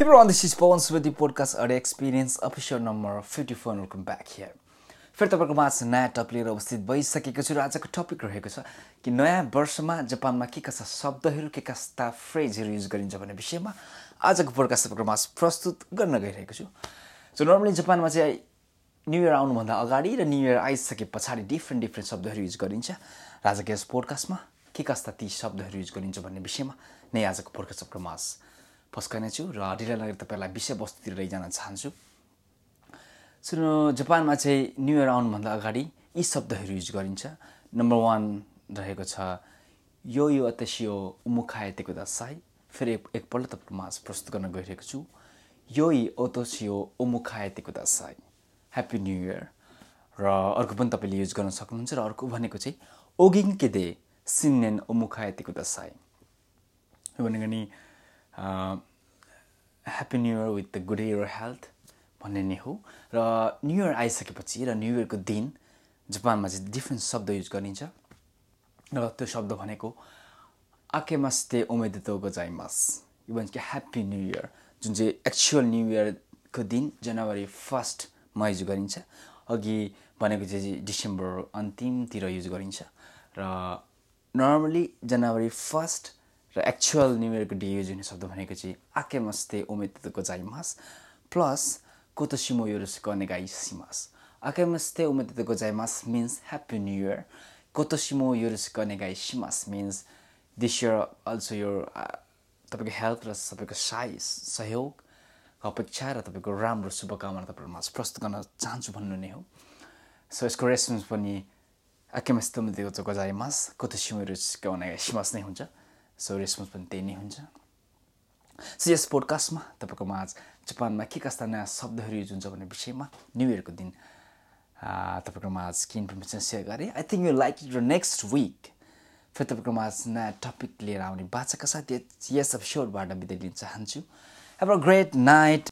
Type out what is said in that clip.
Everyone, this is Pawan Subati Podcast Audio Experience, episode number 54. Welcome back here. फेरि तपाईँको माझ नयाँ top लिएर उपस्थित भइसकेको छु र आजको टपिक रहेको छ कि नयाँ वर्षमा जापानमा के कस्ता शब्दहरू के कस्ता फ्रेजहरू युज गरिन्छ भन्ने विषयमा आजको पोडकास्ट तपाईँको माझ प्रस्तुत गर्न गइरहेको छु सो नर्मली जापानमा चाहिँ न्यु इयर आउनुभन्दा अगाडि र न्यु इयर आइसके पछाडि डिफ्रेन्ट डिफ्रेन्ट शब्दहरू युज गरिन्छ र आजको यस पोडकास्टमा के कस्ता ती शब्दहरू युज गरिन्छ भन्ने विषयमा नै आजको पोडकास्ट तपाईँको माझ फस्काइनेछु र ढिला लगेर तपाईँलाई विषयवस्तुतिर लैजान चाहन्छु। सुन्नु जापानमा चाहिँ न्यु इयर आउनुभन्दा अगाडि यी शब्दहरू युज गरिन्छ। नम्बर वान रहेको छ यो यो अतसियो उमुखाएतेको दसाई फेरि एक एकपल्ट तपाईँको माझ प्रस्तुत गर्न गइरहेको छु। यो इ ओतोसियो उमुखाएतेको दसाई ह्याप्पी न्यु इयर र अर्को पनि तपाईँले युज गर्न सक्नुहुन्छ र अर्को भनेको चाहिँ ओगिङ केदे सिन्नेन उमुखाएतेको दसाई भनेको नि happy new year with the good year health भन्ने नै हो। र न्यु इयर आइसकेपछि र न्यु इयरको दिन जापानमा चाहिँ डिफ्रेन्ट शब्द युज गरिन्छ। र त्यो शब्द भनेको आकेमास्ते ओमेदेतो गोजाइमास यो भन्छ कि ह्याप्पी न्यु इयर जुन चाहिँ एक्चुअल न्यु इयरको दिन जनवरी फर्स्टमा युज गरिन्छ। अघि भनेको चाहिँ डिसेम्बर अन्तिमतिर युज गरिन्छ। र नर्मली जनवरी फर्स्ट र एक्चुअल न्यु इयरको डे युज हुने शब्द भनेको चाहिँ आकेमस्ते ओमेदेतो गोजाइमास plus Kotoshimo yoroshiku onegaishimasu. Akemashite omedetou gozaimasu means Happy New Year. Kotoshimo yoroshiku onegaishimasu means this year also your तपाईँको हेल्थ र तपाईँको साई सहयोग अपेक्षा र तपाईँको राम्रो शुभकामना तपाईँहरूमा प्रस्तुत गर्न चाहन्छु भन्नु नै हो सो यसको रेस्पोन्स पनि आकेमास्तो दिएको गजाइमास कोतोसिमो रुचिको सिमास नै हुन्छ सो रेस्पोन्स पनि त्यही नै हुन्छ। सो यस पोडकास्टमा तपाईँको माझ जापानमा के कस्ता नयाँ शब्दहरू युज हुन्छ भन्ने विषयमा न्यु इयरको दिन तपाईँको माझ के इन्फर्मेसन सेयर गरेँ। I think you like it र नेक्स्ट विक फेरि तपाईँको माझ नयाँ टपिक लिएर आउने बाचाका साथ यस एपिसोडबाट बिदा लिन चाहन्छु। Have a great night